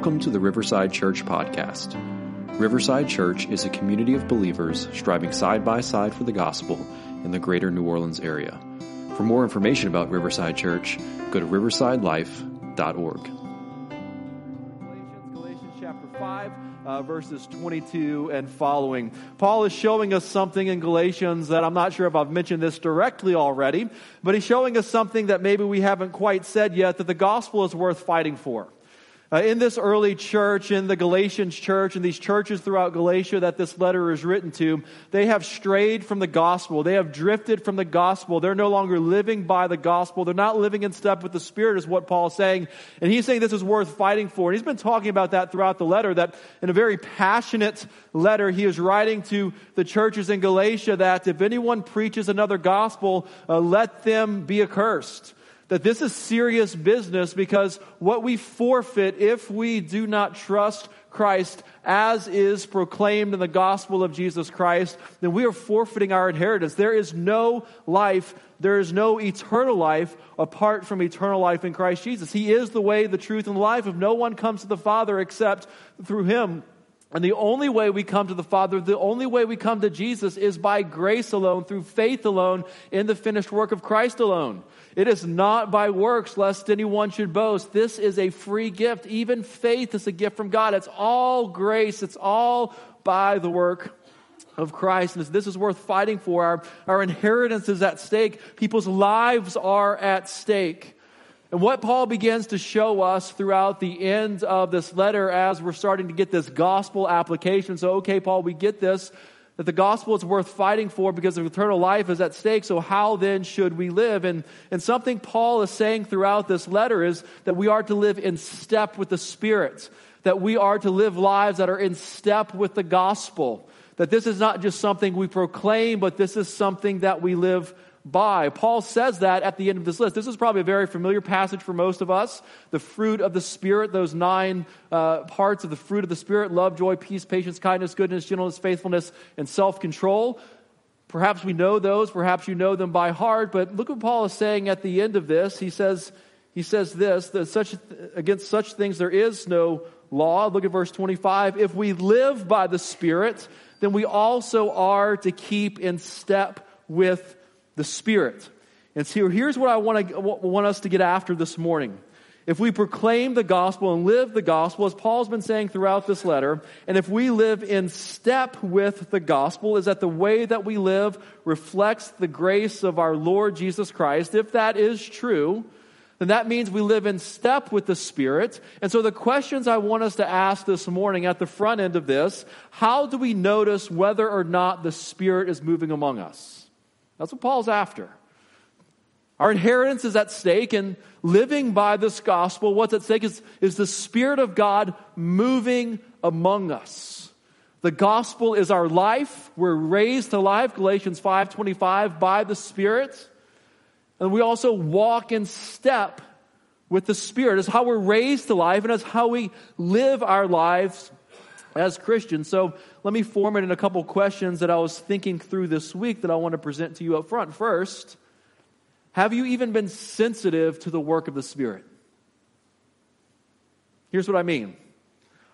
Welcome to the Riverside Church Podcast. Riverside Church is a community of believers striving side by side for the gospel in the greater New Orleans area. For more information about Riverside Church, go to riversidelife.org. Galatians, Galatians chapter 5, uh, verses 22 and following. Paul is showing us something in Galatians that I'm not sure if I've mentioned this directly already, but he's showing us something that maybe we haven't quite said yet that the gospel is worth fighting for. Uh, in this early church, in the Galatians church, in these churches throughout Galatia that this letter is written to, they have strayed from the gospel. They have drifted from the gospel. They're no longer living by the gospel. They're not living in step with the Spirit, is what Paul's saying. And he's saying this is worth fighting for. And he's been talking about that throughout the letter, that in a very passionate letter, he is writing to the churches in Galatia that if anyone preaches another gospel, uh, let them be accursed that this is serious business because what we forfeit if we do not trust Christ as is proclaimed in the gospel of Jesus Christ, then we are forfeiting our inheritance. There is no life, there is no eternal life apart from eternal life in Christ Jesus. He is the way, the truth, and the life. If no one comes to the Father except through Him, and the only way we come to the Father, the only way we come to Jesus is by grace alone, through faith alone, in the finished work of Christ alone. It is not by works, lest anyone should boast. This is a free gift. Even faith is a gift from God. It's all grace. It's all by the work of Christ. And this is worth fighting for. Our, our inheritance is at stake. People's lives are at stake. And what Paul begins to show us throughout the end of this letter as we're starting to get this gospel application. So, okay, Paul, we get this that the gospel is worth fighting for because of eternal life is at stake. So, how then should we live? And, and something Paul is saying throughout this letter is that we are to live in step with the Spirit, that we are to live lives that are in step with the gospel, that this is not just something we proclaim, but this is something that we live by. Paul says that at the end of this list. This is probably a very familiar passage for most of us. The fruit of the Spirit, those nine uh, parts of the fruit of the Spirit love, joy, peace, patience, kindness, goodness, gentleness, faithfulness, and self control. Perhaps we know those, perhaps you know them by heart, but look what Paul is saying at the end of this. He says, he says this, that such, against such things there is no law. Look at verse 25. If we live by the Spirit, then we also are to keep in step with the Spirit. And so here's what I want, to, want us to get after this morning. If we proclaim the gospel and live the gospel, as Paul's been saying throughout this letter, and if we live in step with the gospel, is that the way that we live reflects the grace of our Lord Jesus Christ? If that is true, then that means we live in step with the Spirit. And so the questions I want us to ask this morning at the front end of this, how do we notice whether or not the Spirit is moving among us? That's what Paul's after. Our inheritance is at stake, and living by this gospel, what's at stake is, is the Spirit of God moving among us. The gospel is our life. We're raised to life, Galatians 5:25, by the Spirit. And we also walk in step with the Spirit. It's how we're raised to life, and it's how we live our lives as Christians. So let me form it in a couple questions that I was thinking through this week that I want to present to you up front. First, have you even been sensitive to the work of the Spirit? Here's what I mean.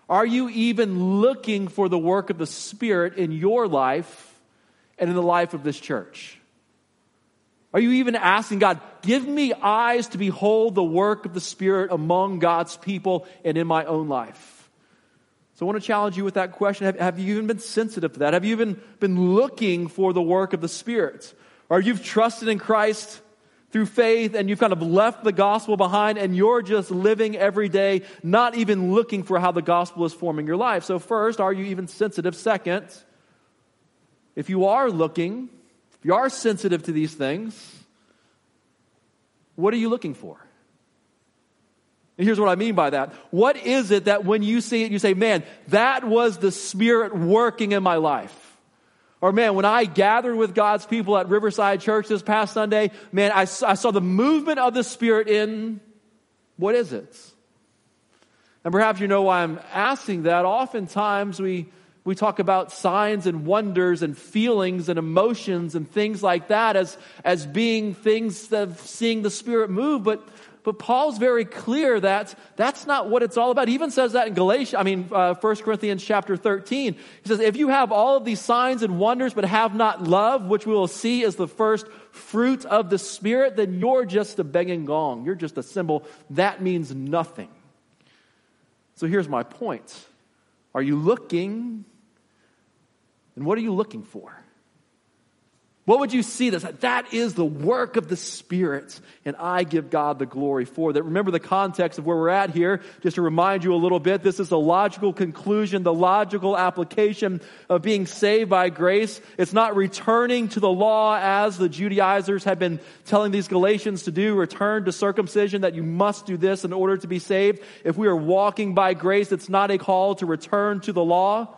Are you even looking for the work of the Spirit in your life and in the life of this church? Are you even asking God, give me eyes to behold the work of the Spirit among God's people and in my own life? So I want to challenge you with that question. Have, have, you even been sensitive to that? Have you even been looking for the work of the Spirit? Or you've trusted in Christ through faith and you've kind of left the gospel behind and you're just living every day, not even looking for how the gospel is forming your life. So first, are you even sensitive? Second, if you are looking, if you are sensitive to these things, what are you looking for? And here's what I mean by that. What is it that when you see it, you say, man, that was the Spirit working in my life? Or man, when I gathered with God's people at Riverside Church this past Sunday, man, I, I saw the movement of the Spirit in, what is it? And perhaps you know why I'm asking that. Oftentimes we, we talk about signs and wonders and feelings and emotions and things like that as, as being things of seeing the Spirit move. But, but Paul's very clear that that's not what it's all about. He even says that in Galatians, I mean, uh, 1 Corinthians chapter 13. He says, if you have all of these signs and wonders but have not love, which we will see as the first fruit of the Spirit, then you're just a banging gong. You're just a cymbal. That means nothing. So here's my point. Are you looking and what are you looking for? What would you see that that is the work of the Spirit, and I give God the glory for that. Remember the context of where we're at here, just to remind you a little bit. This is the logical conclusion, the logical application of being saved by grace. It's not returning to the law as the Judaizers have been telling these Galatians to do, return to circumcision, that you must do this in order to be saved. If we are walking by grace, it's not a call to return to the law.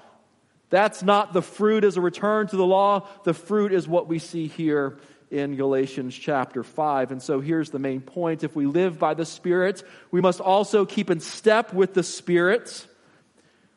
That's not the fruit as a return to the law. The fruit is what we see here in Galatians chapter 5. And so here's the main point. If we live by the Spirit, we must also keep in step with the Spirit.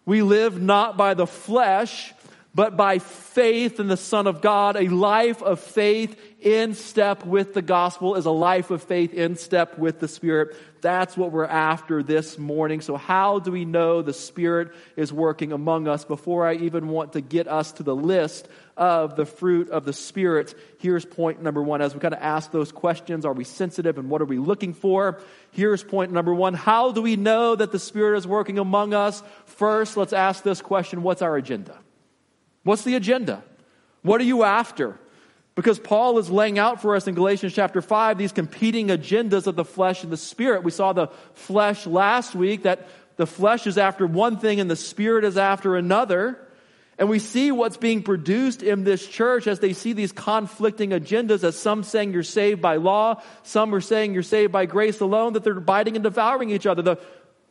We live not by the flesh, but by faith in the Son of God. A life of faith in step with the gospel is a life of faith in step with the Spirit. That's what we're after this morning. So, how do we know the Spirit is working among us? Before I even want to get us to the list of the fruit of the Spirit, here's point number one. As we kind of ask those questions, are we sensitive and what are we looking for? Here's point number one. How do we know that the Spirit is working among us? First, let's ask this question What's our agenda? What's the agenda? What are you after? Because Paul is laying out for us in Galatians chapter 5 these competing agendas of the flesh and the spirit. We saw the flesh last week, that the flesh is after one thing and the spirit is after another. And we see what's being produced in this church as they see these conflicting agendas, as some saying you're saved by law, some are saying you're saved by grace alone, that they're biting and devouring each other. The,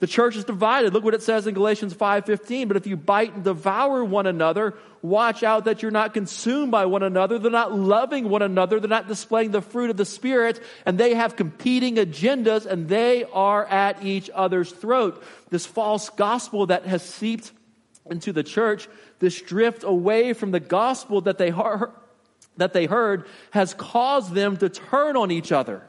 the church is divided. Look what it says in Galatians 5:15, but if you bite and devour one another, watch out that you're not consumed by one another. They're not loving one another. They're not displaying the fruit of the spirit, and they have competing agendas and they are at each other's throat. This false gospel that has seeped into the church, this drift away from the gospel that they heard, that they heard has caused them to turn on each other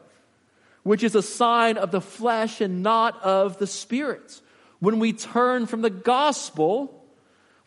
which is a sign of the flesh and not of the spirit. When we turn from the gospel,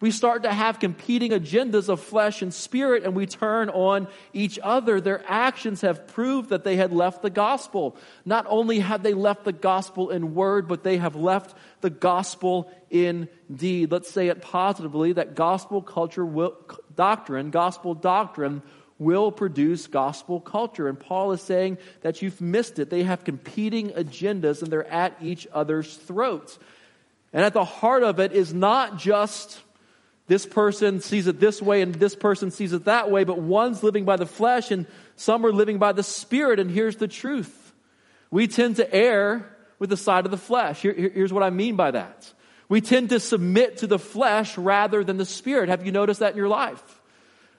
we start to have competing agendas of flesh and spirit, and we turn on each other. Their actions have proved that they had left the gospel. Not only have they left the gospel in word, but they have left the gospel in deed. Let's say it positively that gospel culture will, doctrine, gospel doctrine will produce gospel culture. And Paul is saying that you've missed it. They have competing agendas and they're at each other's throats. And at the heart of it is not just this person sees it this way and this person sees it that way, but one's living by the flesh and some are living by the spirit. And here's the truth we tend to err with the side of the flesh. Here, here's what I mean by that. We tend to submit to the flesh rather than the spirit. Have you noticed that in your life?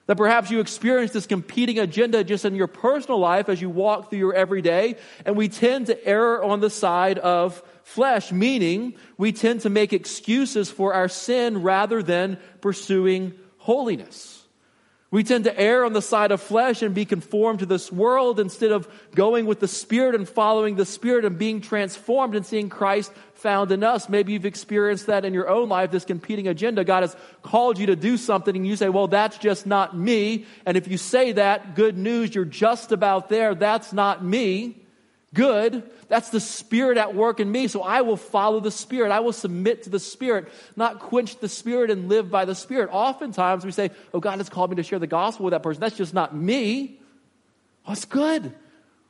That perhaps you experience this competing agenda just in your personal life as you walk through your everyday, and we tend to err on the side of flesh, meaning we tend to make excuses for our sin rather than pursuing holiness. We tend to err on the side of flesh and be conformed to this world instead of going with the Spirit and following the Spirit and being transformed and seeing Christ found in us. Maybe you've experienced that in your own life, this competing agenda. God has called you to do something and you say, well, that's just not me. And if you say that, good news, you're just about there. That's not me. Good. That's the Spirit at work in me. So I will follow the Spirit. I will submit to the Spirit, not quench the Spirit and live by the Spirit. Oftentimes we say, oh, God has called me to share the gospel with that person. That's just not me. Oh, that's good.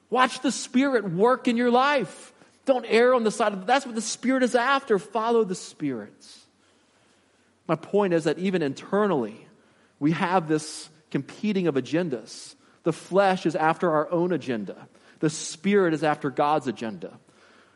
Watch the Spirit work in your life. Don't err on the side of that's what the Spirit is after. Follow the Spirit. My point is that even internally, we have this competing of agendas. The flesh is after our own agenda. The Spirit is after God's agenda.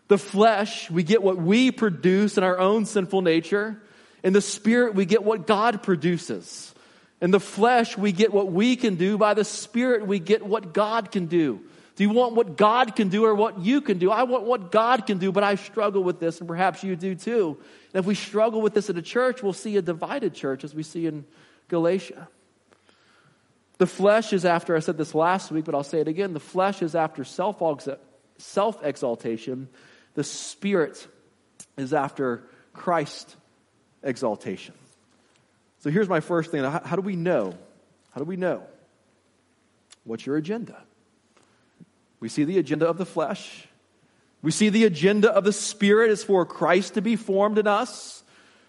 The flesh, we get what we produce in our own sinful nature. In the Spirit, we get what God produces. In the flesh, we get what we can do. By the Spirit, we get what God can do. Do you want what God can do or what you can do? I want what God can do, but I struggle with this, and perhaps you do too. And if we struggle with this in a church, we'll see a divided church as we see in Galatia. The flesh is after, I said this last week, but I'll say it again. The flesh is after self exaltation, the spirit is after Christ exaltation. So here's my first thing. How, how do we know? How do we know? What's your agenda? We see the agenda of the flesh. We see the agenda of the spirit is for Christ to be formed in us.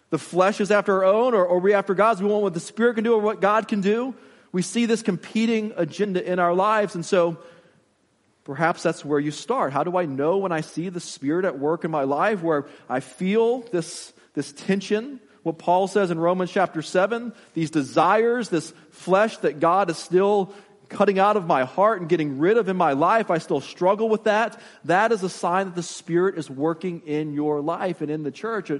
The flesh is after our own, or, or we after God's. We want what the spirit can do or what God can do. We see this competing agenda in our lives. And so perhaps that's where you start. How do I know when I see the spirit at work in my life where I feel this, this tension? What Paul says in Romans chapter 7, these desires, this flesh that God is still cutting out of my heart and getting rid of in my life, I still struggle with that. That is a sign that the Spirit is working in your life and in the church.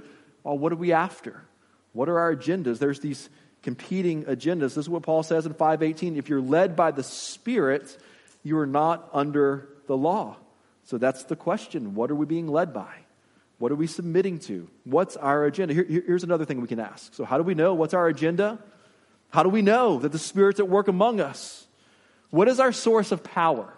Well, what are we after? What are our agendas? There's these competing agendas. This is what Paul says in 518. If you're led by the Spirit, you are not under the law. So that's the question. What are we being led by? What are we submitting to? What's our agenda? Here, here's another thing we can ask. So, how do we know what's our agenda? How do we know that the Spirit's at work among us? What is our source of power?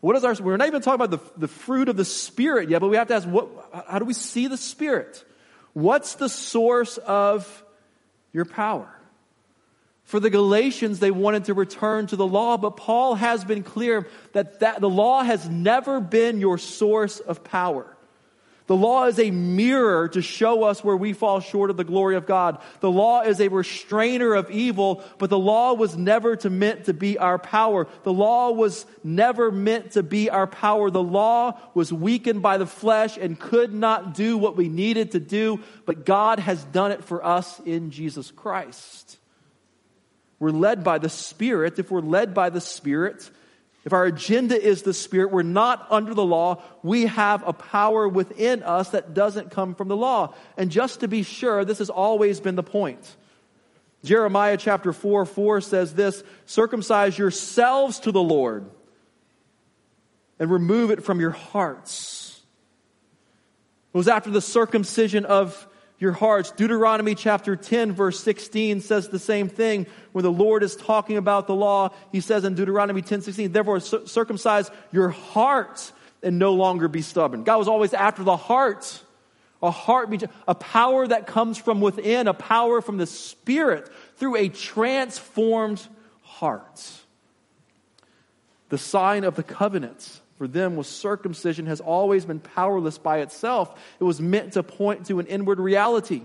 What is our, we're not even talking about the, the fruit of the Spirit yet, but we have to ask, what, how do we see the Spirit? What's the source of your power? For the Galatians, they wanted to return to the law, but Paul has been clear that, that the law has never been your source of power. The law is a mirror to show us where we fall short of the glory of God. The law is a restrainer of evil, but the law was never to meant to be our power. The law was never meant to be our power. The law was weakened by the flesh and could not do what we needed to do, but God has done it for us in Jesus Christ. We're led by the Spirit. If we're led by the Spirit, if our agenda is the Spirit, we're not under the law. We have a power within us that doesn't come from the law. And just to be sure, this has always been the point. Jeremiah chapter 4 4 says this circumcise yourselves to the Lord and remove it from your hearts. It was after the circumcision of your hearts. Deuteronomy chapter 10, verse 16 says the same thing when the Lord is talking about the law. He says in Deuteronomy 10, 16, therefore circumcise your heart and no longer be stubborn. God was always after the heart. A heart, a power that comes from within, a power from the Spirit through a transformed heart. The sign of the covenant for them was circumcision has always been powerless by itself. It was meant to point to an inward reality.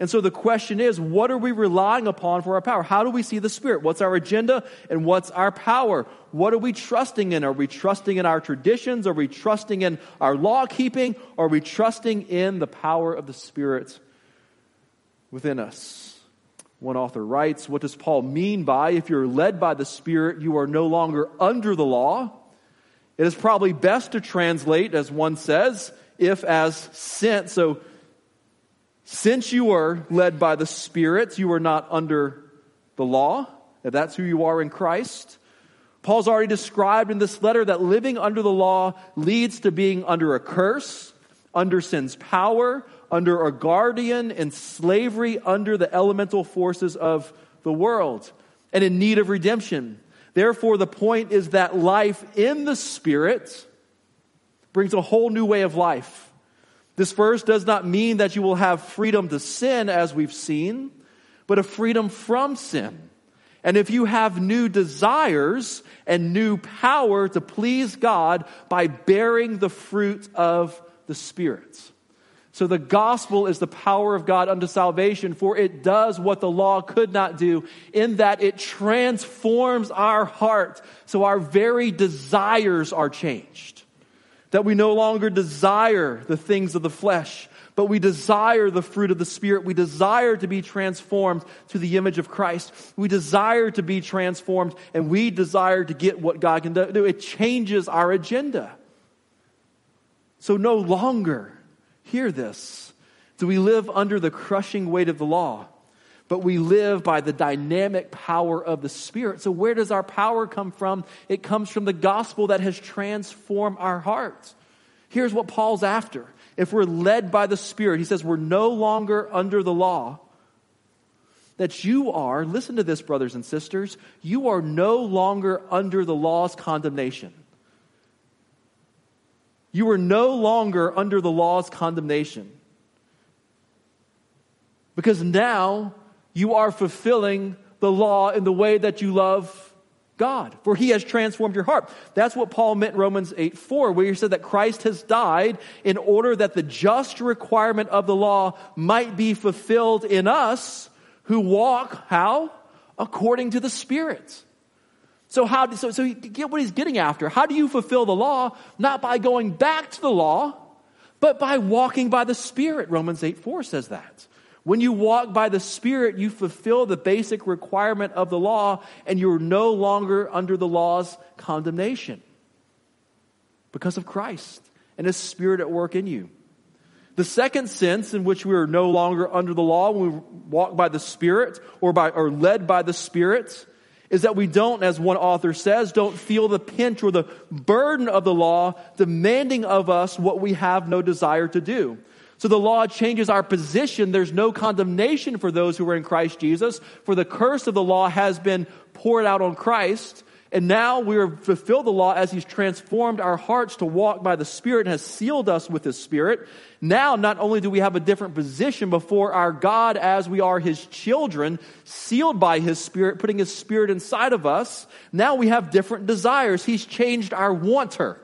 And so the question is, what are we relying upon for our power? How do we see the Spirit? What's our agenda and what's our power? What are we trusting in? Are we trusting in our traditions? Are we trusting in our law keeping? Are we trusting in the power of the Spirit within us? One author writes, What does Paul mean by if you're led by the Spirit, you are no longer under the law? It is probably best to translate, as one says, if as sent. So, since you are led by the Spirit, you are not under the law. If that's who you are in Christ. Paul's already described in this letter that living under the law leads to being under a curse, under sin's power, under a guardian, and slavery under the elemental forces of the world, and in need of redemption. Therefore, the point is that life in the Spirit brings a whole new way of life. This verse does not mean that you will have freedom to sin, as we've seen, but a freedom from sin. And if you have new desires and new power to please God by bearing the fruit of the Spirit. So the gospel is the power of God unto salvation, for it does what the law could not do, in that it transforms our heart so our very desires are changed. That we no longer desire the things of the flesh, but we desire the fruit of the Spirit. We desire to be transformed to the image of Christ. We desire to be transformed, and we desire to get what God can do. It changes our agenda. So no longer hear this? Do we live under the crushing weight of the law? but we live by the dynamic power of the Spirit. So, where does our power come from? It comes from the gospel that has transformed our hearts. Here's what Paul's after. If we're led by the Spirit, he says we're no longer under the law. That you are, listen to this, brothers and sisters, you are no longer under the law's condemnation. You are no longer under the law's condemnation. Because now you are fulfilling the law in the way that you love God, for he has transformed your heart. That's what Paul meant in Romans 8 4, where he said that Christ has died in order that the just requirement of the law might be fulfilled in us who walk, how? According to the Spirit. So how so, so get what he's getting after. How do you fulfill the law? Not by going back to the law, but by walking by the Spirit. Romans 8 4 says that. When you walk by the Spirit, you fulfill the basic requirement of the law, and you're no longer under the law's condemnation because of Christ and His Spirit at work in you. The second sense in which we are no longer under the law when we walk by the Spirit or by or led by the Spirit is that we don't, as one author says, don't feel the pinch or the burden of the law demanding of us what we have no desire to do. So the law changes our position. There's no condemnation for those who are in Christ Jesus, for the curse of the law has been poured out on Christ. And now we are fulfilled the law as He's transformed our hearts to walk by the Spirit and has sealed us with His Spirit. Now, not only do we have a different position before our God as we are His children, sealed by His Spirit, putting His Spirit inside of us, now we have different desires. He's changed our wanter.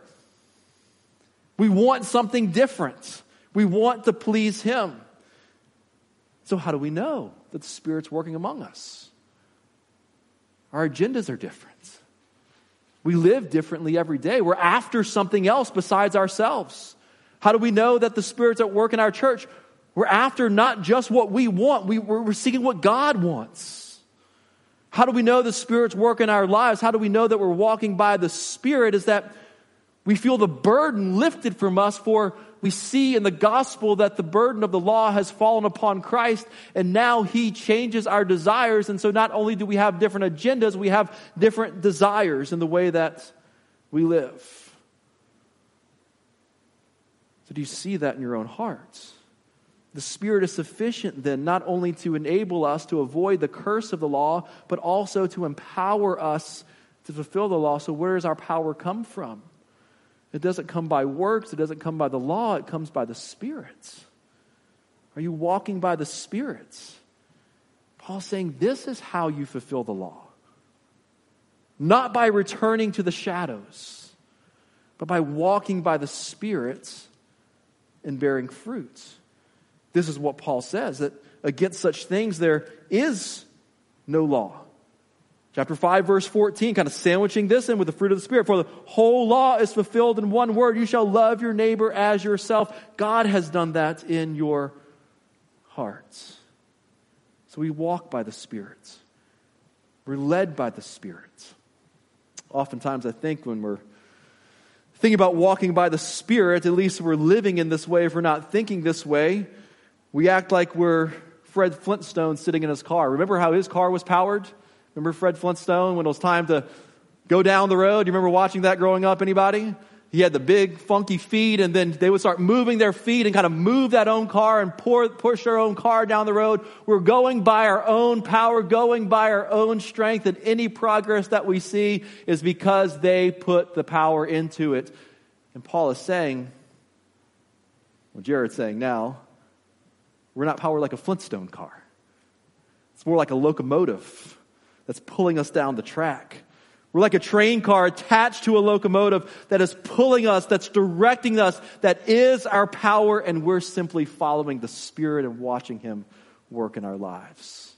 We want something different. We want to please Him. So, how do we know that the Spirit's working among us? Our agendas are different. We live differently every day. We're after something else besides ourselves. How do we know that the Spirit's at work in our church? We're after not just what we want, we, are seeking what God wants. How do we know the Spirit's work in our lives? How do we know that we're walking by the Spirit? Is that we feel the burden lifted from us for we see in the gospel that the burden of the law has fallen upon Christ, and now he changes our desires. And so not only do we have different agendas, we have different desires in the way that we live. So, do you see that in your own hearts? The Spirit is sufficient then not only to enable us to avoid the curse of the law, but also to empower us to fulfill the law. So, where does our power come from? It doesn't come by works, it doesn't come by the law, it comes by the spirits. Are you walking by the spirits? Paul's saying this is how you fulfill the law. Not by returning to the shadows, but by walking by the spirits and bearing fruit. This is what Paul says that against such things there is no law. Chapter 5, verse 14, kind of sandwiching this in with the fruit of the Spirit. For the whole law is fulfilled in one word you shall love your neighbor as yourself. God has done that in your hearts. So we walk by the Spirit, we're led by the Spirit. Oftentimes, I think when we're thinking about walking by the Spirit, at least we're living in this way. If we're not thinking this way, we act like we're Fred Flintstone sitting in his car. Remember how his car was powered? Remember Fred Flintstone when it was time to go down the road? You remember watching that growing up? Anybody? He had the big funky feet and then they would start moving their feet and kind of move that own car and pour, push their own car down the road. We're going by our own power, going by our own strength and any progress that we see is because they put the power into it. And Paul is saying, well, Jared's saying now, we're not powered like a Flintstone car. It's more like a locomotive that's pulling us down the track. We're like a train car attached to a locomotive that is pulling us, that's directing us, that is our power, and we're simply following the Spirit and watching Him work in our lives.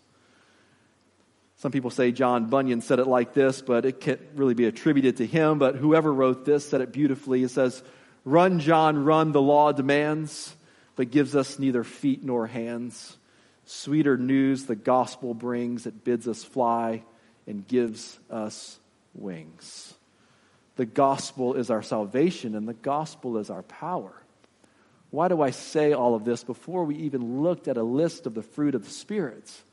Some people say John Bunyan said it like this, but it can't really be attributed to him. But whoever wrote this said it beautifully. It says, Run, John, run, the law demands, but gives us neither feet nor hands. Sweeter news the gospel brings, it bids us fly and gives us wings. The gospel is our salvation, and the gospel is our power. Why do I say all of this before we even looked at a list of the fruit of the spirits?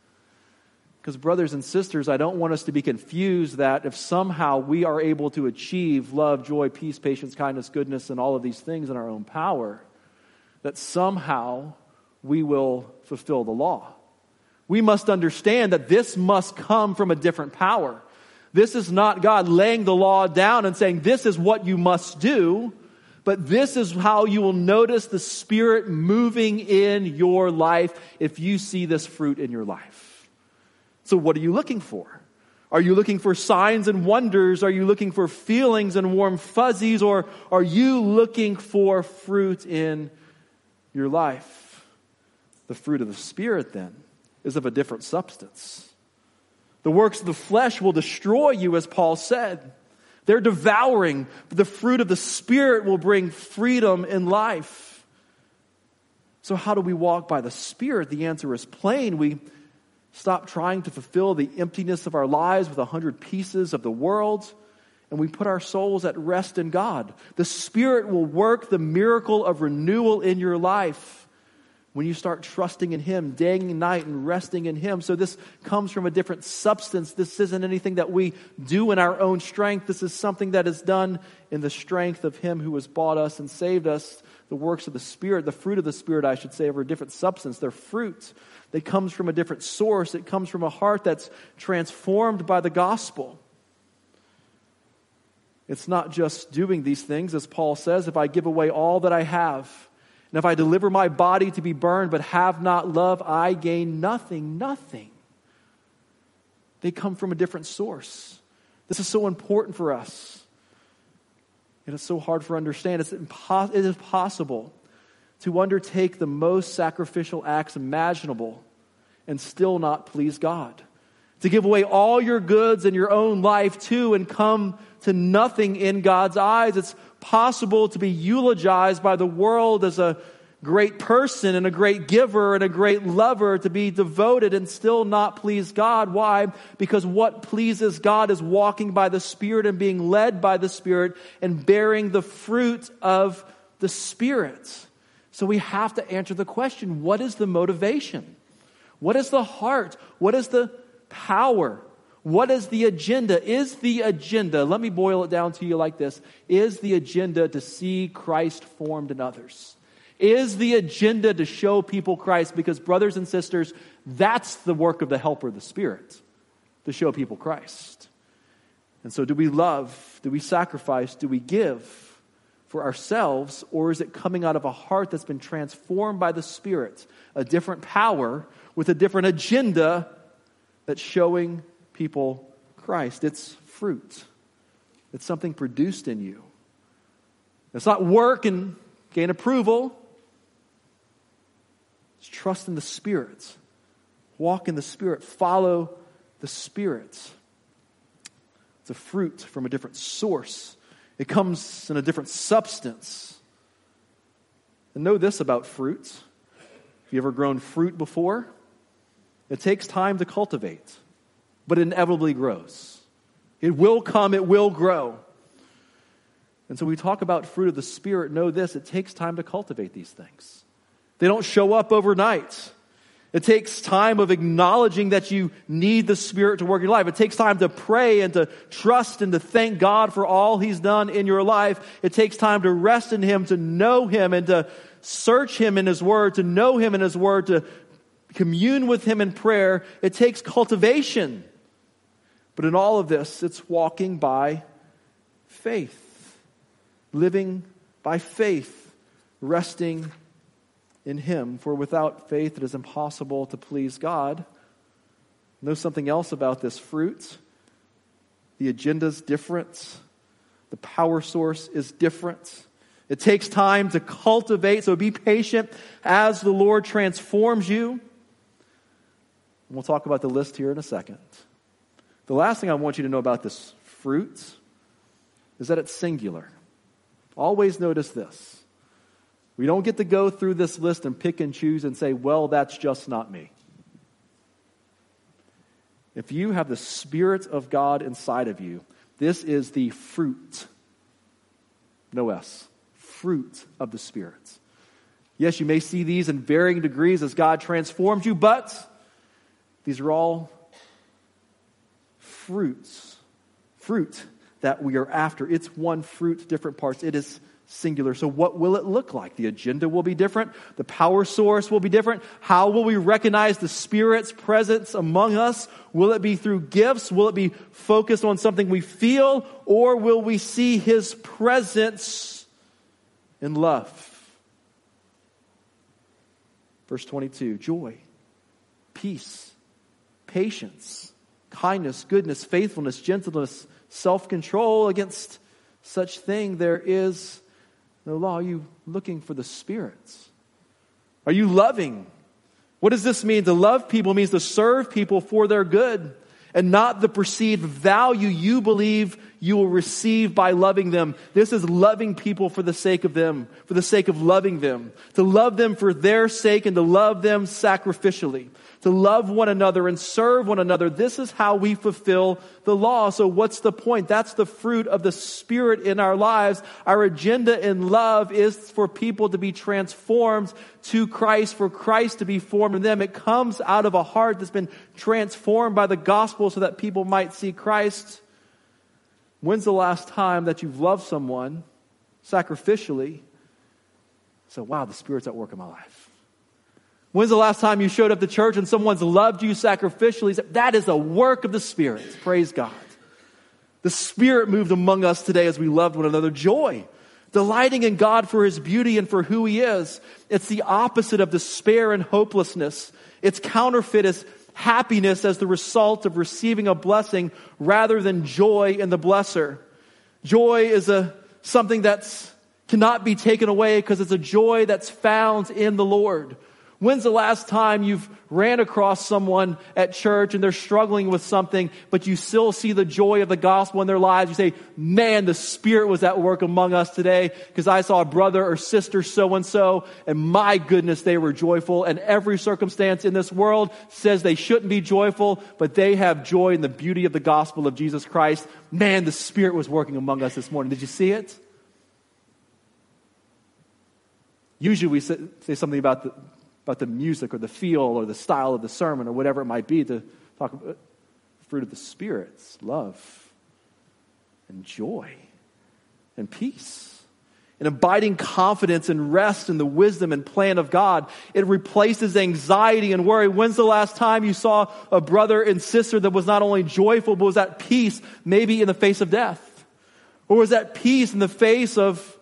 Because, brothers and sisters, I don't want us to be confused that if somehow we are able to achieve love, joy, peace, patience, kindness, goodness, and all of these things in our own power, that somehow we will fulfill the law. We must understand that this must come from a different power. This is not God laying the law down and saying, This is what you must do, but this is how you will notice the Spirit moving in your life if you see this fruit in your life. So, what are you looking for? Are you looking for signs and wonders? Are you looking for feelings and warm fuzzies? Or are you looking for fruit in your life? The fruit of the Spirit, then, is of a different substance. The works of the flesh will destroy you, as Paul said. They're devouring, but the fruit of the Spirit will bring freedom in life. So, how do we walk by the Spirit? The answer is plain. We stop trying to fulfill the emptiness of our lives with a hundred pieces of the world, and we put our souls at rest in God. The Spirit will work the miracle of renewal in your life when you start trusting in Him day and night and resting in Him. So, this comes from a different substance. This isn't anything that we do in our own strength. This is something that is done in the strength of Him who has bought us and saved us. The works of the Spirit, the fruit of the Spirit, I should say, are a different substance. They're fruit that comes from a different source. It comes from a heart that's transformed by the gospel. It's not just doing these things, as Paul says, if I give away all that I have, and if I deliver my body to be burned but have not love, I gain nothing, nothing. They come from a different source. This is so important for us. And it's so hard for understand. It's impos- it is possible to undertake the most sacrificial acts imaginable and still not please God. To give away all your goods and your own life too and come to nothing in God's eyes. It's possible to be eulogized by the world as a great person and a great giver and a great lover, to be devoted and still not please God. Why? Because what pleases God is walking by the Spirit and being led by the Spirit and bearing the fruit of the Spirit. So we have to answer the question what is the motivation? What is the heart? What is the power? What is the agenda? Is the agenda, let me boil it down to you like this is the agenda to see Christ formed in others? Is the agenda to show people Christ? Because, brothers and sisters, that's the work of the helper, the Spirit, to show people Christ. And so, do we love? Do we sacrifice? Do we give? for ourselves, or is it coming out of a heart that's been transformed by the Spirit, a different power with a different agenda that's showing people Christ? It's fruit, it's something produced in you. It's not work and gain approval, it's trust in the Spirit. Walk in the Spirit, follow the Spirit. It's a fruit from a different source it comes in a different substance. And know this about fruits. Have you ever grown fruit before? It takes time to cultivate, but it inevitably grows. It will come, it will grow. And so we talk about fruit of the Spirit. Know this it takes time to cultivate these things, they don't show up overnight. It takes time of acknowledging that you need the Spirit to work in your life. It takes time to pray and to trust and to thank God for all He's done in your life. It takes time to rest in Him, to know Him, and to search Him in His Word, to know Him in His Word, to commune with Him in prayer. It takes cultivation. But in all of this, it's walking by faith, living by faith, resting in Him, for without faith it is impossible to please God. Know something else about this fruit. The agenda's different. The power source is different. It takes time to cultivate, so be patient as the Lord transforms you. And we'll talk about the list here in a second. The last thing I want you to know about this fruit is that it's singular. Always notice this we don't get to go through this list and pick and choose and say, well, that's just not me. If you have the Spirit of God inside of you, this is the fruit. No S. Fruit of the Spirit. Yes, you may see these in varying degrees as God transforms you, but these are all fruits, fruit that we are after. It's one fruit, different parts. It is singular. So, what will it look like? The agenda will be different. The power source will be different. How will we recognize the Spirit's presence among us? Will it be through gifts? Will it be focused on something we feel? Or will we see His presence in love? Verse 22 joy, peace, patience, kindness, goodness, faithfulness, gentleness, self control. Against such thing there is no law. Are you looking for the spirits? Are you loving? What does this mean? To love people means to serve people for their good and not the perceived value you believe you will receive by loving them. This is loving people for the sake of them, for the sake of loving them, to love them for their sake and to love them sacrificially to love one another and serve one another. This is how we fulfill the law. So what's the point? That's the fruit of the Spirit in our lives. Our agenda in love is for people to be transformed to Christ, for Christ to be formed in them. It comes out of a heart that's been transformed by the gospel so that people might see Christ. When's the last time that you've loved someone sacrificially? So, wow, the Spirit's at work in my life. When's the last time you showed up to church and someone's loved you sacrificially? That is a work of the Spirit. Praise God. The Spirit moved among us today as we loved one another. Joy. Delighting in God for His beauty and for who He is. It's the opposite of despair and hopelessness. It's counterfeit as happiness as the result of receiving a blessing rather than joy in the blesser. Joy is a, something that's cannot be taken away because it's a joy that's found in the Lord. When's the last time you've ran across someone at church and they're struggling with something, but you still see the joy of the gospel in their lives? You say, man, the Spirit was at work among us today because I saw a brother or sister so and so, and my goodness, they were joyful. And every circumstance in this world says they shouldn't be joyful, but they have joy in the beauty of the gospel of Jesus Christ. Man, the Spirit was working among us this morning. Did you see it? Usually we say, something about the, about the music or the feel or the style of the sermon or whatever it might be to talk about the fruit of the spirits love and joy and peace an abiding confidence and rest in the wisdom and plan of God. It replaces anxiety and worry. When's the last time you saw a brother and sister that was not only joyful, but was at peace, maybe in the face of death? Or was at peace in the face of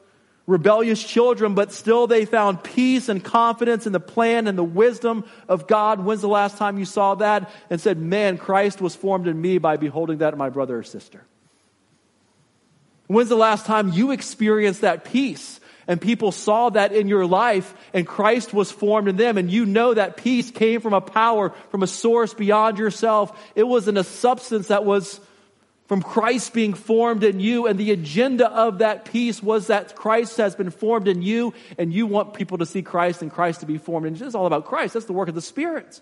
rebellious children, but still they found peace and confidence in the plan and the wisdom of God. When's the last time you saw that and said, Man, Christ was formed in me by beholding that in my brother or sister? When's the last time you experienced that peace and people saw that in your life and Christ was formed in them and you know that peace came from a power, from a source beyond yourself? It was in a substance that was from Christ being formed in you. And the agenda of that peace was that Christ has been formed in you, and you want people to see Christ and Christ to be formed. And it's all about Christ. That's the work of the Spirit.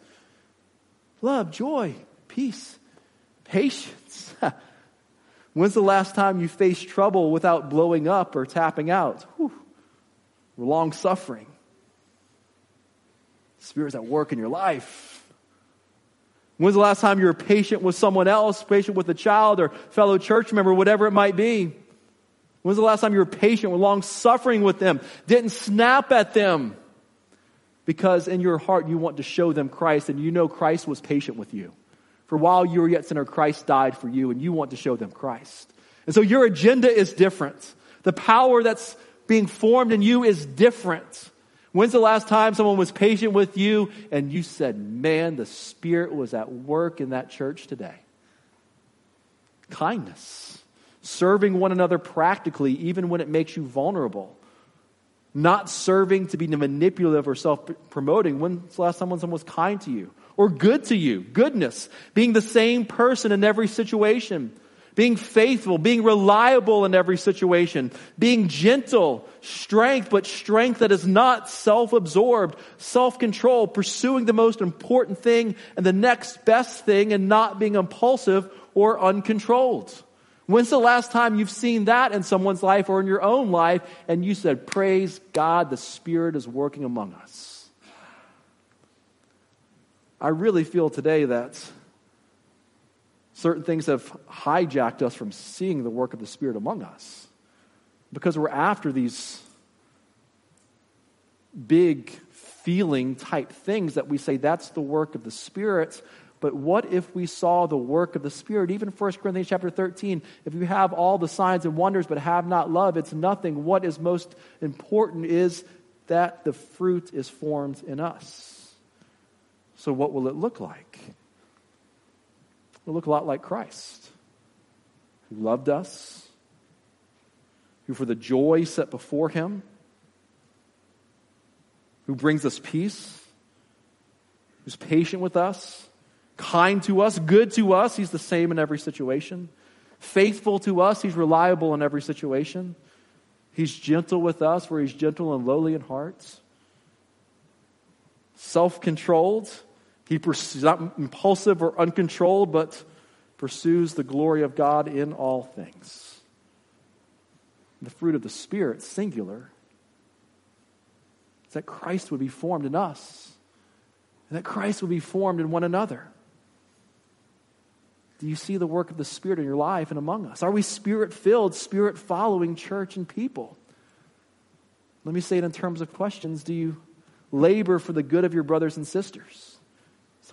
Love, joy, peace, patience. When's the last time you faced trouble without blowing up or tapping out? Long suffering. Spirit's at work in your life. When's the last time you were patient with someone else, patient with a child or fellow church member, whatever it might be? When's the last time you were patient with long suffering with them? Didn't snap at them because in your heart you want to show them Christ and you know Christ was patient with you. For while you were yet sinner, Christ died for you and you want to show them Christ. And so your agenda is different. The power that's being formed in you is different. When's the last time someone was patient with you and you said, Man, the Spirit was at work in that church today? Kindness. Serving one another practically, even when it makes you vulnerable. Not serving to be manipulative or self promoting. When's the last time someone was kind to you or good to you? Goodness. Being the same person in every situation being faithful, being reliable in every situation, being gentle, strength, but strength that is not self-absorbed, self-control, pursuing the most important thing and the next best thing and not being impulsive or uncontrolled. When's the last time you've seen that in someone's life or in your own life and you said, praise God, the Spirit is working among us? I really feel today that Certain things have hijacked us from seeing the work of the Spirit among us because we're after these big feeling type things that we say that's the work of the Spirit. But what if we saw the work of the Spirit? Even 1 Corinthians chapter 13, if you have all the signs and wonders but have not love, it's nothing. What is most important is that the fruit is formed in us. So, what will it look like? Look a lot like Christ, who loved us, who for the joy set before him, who brings us peace, who's patient with us, kind to us, good to us. He's the same in every situation. Faithful to us. He's reliable in every situation. He's gentle with us, where he's gentle and lowly in heart. Self controlled. He pursues, not impulsive or uncontrolled, but pursues the glory of God in all things. The fruit of the Spirit, singular, is that Christ would be formed in us and that Christ would be formed in one another. Do you see the work of the Spirit in your life and among us? Are we spirit filled, spirit following church and people? Let me say it in terms of questions. Do you labor for the good of your brothers and sisters?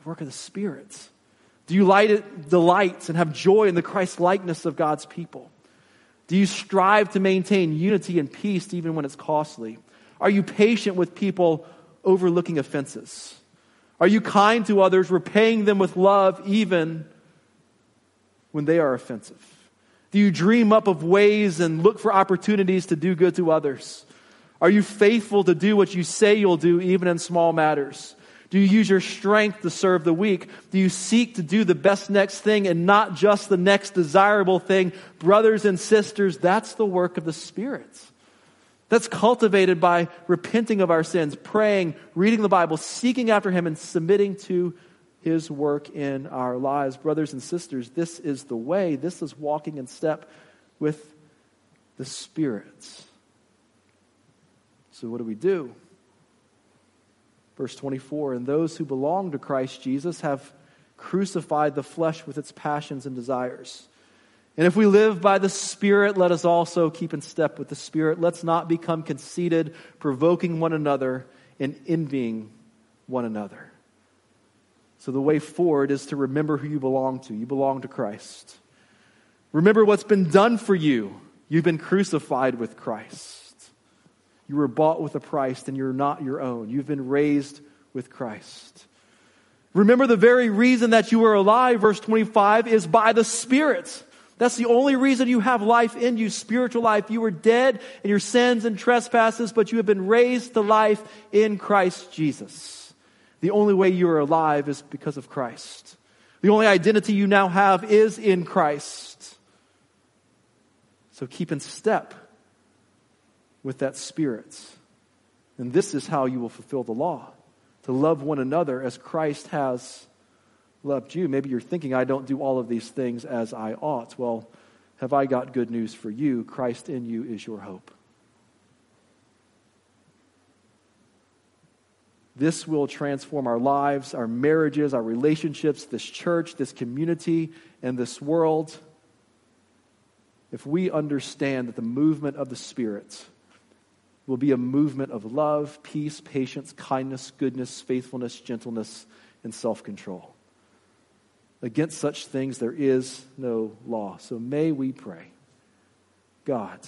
The work of the Spirit. Do you light it, delight and have joy in the Christ likeness of God's people? Do you strive to maintain unity and peace even when it's costly? Are you patient with people overlooking offenses? Are you kind to others, repaying them with love even when they are offensive? Do you dream up of ways and look for opportunities to do good to others? Are you faithful to do what you say you'll do, even in small matters? Do you use your strength to serve the weak? Do you seek to do the best next thing and not just the next desirable thing? Brothers and sisters, that's the work of the Spirit. That's cultivated by repenting of our sins, praying, reading the Bible, seeking after Him, and submitting to His work in our lives. Brothers and sisters, this is the way. This is walking in step with the Spirit. So, what do we do? Verse 24 And those who belong to Christ Jesus have crucified the flesh with its passions and desires. And if we live by the Spirit, let us also keep in step with the Spirit. Let's not become conceited, provoking one another, and envying one another. So the way forward is to remember who you belong to. You belong to Christ. Remember what's been done for you. You've been crucified with Christ. You were bought with a price, and you're not your own. You've been raised with Christ. Remember the very reason that you are alive, verse 25, is by the Spirit. That's the only reason you have life in you, spiritual life. You were dead in your sins and trespasses, but you have been raised to life in Christ Jesus. The only way you are alive is because of Christ. The only identity you now have is in Christ. So keep in step with that spirit. And this is how you will fulfill the law to love one another as Christ has loved you. Maybe you're thinking, I don't do all of these things as I ought. Well, have I got good news for you? Christ in you is your hope. This will transform our lives, our marriages, our relationships, this church, this community, and this world. If we understand that the movement of the Spirit will be a movement of love, peace, patience, kindness, goodness, faithfulness, gentleness, and self control. Against such things there is no law. So may we pray, God,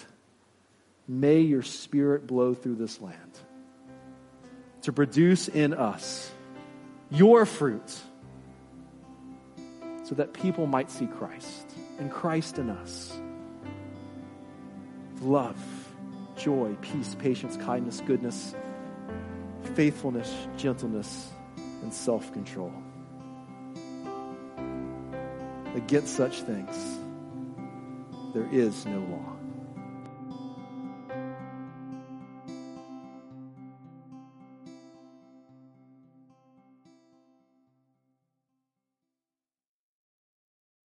may your spirit blow through this land to produce in us your fruit so that people might see Christ and Christ in us. Love, joy, peace, patience, kindness, goodness, faithfulness, gentleness, and self control. Against such things, there is no law.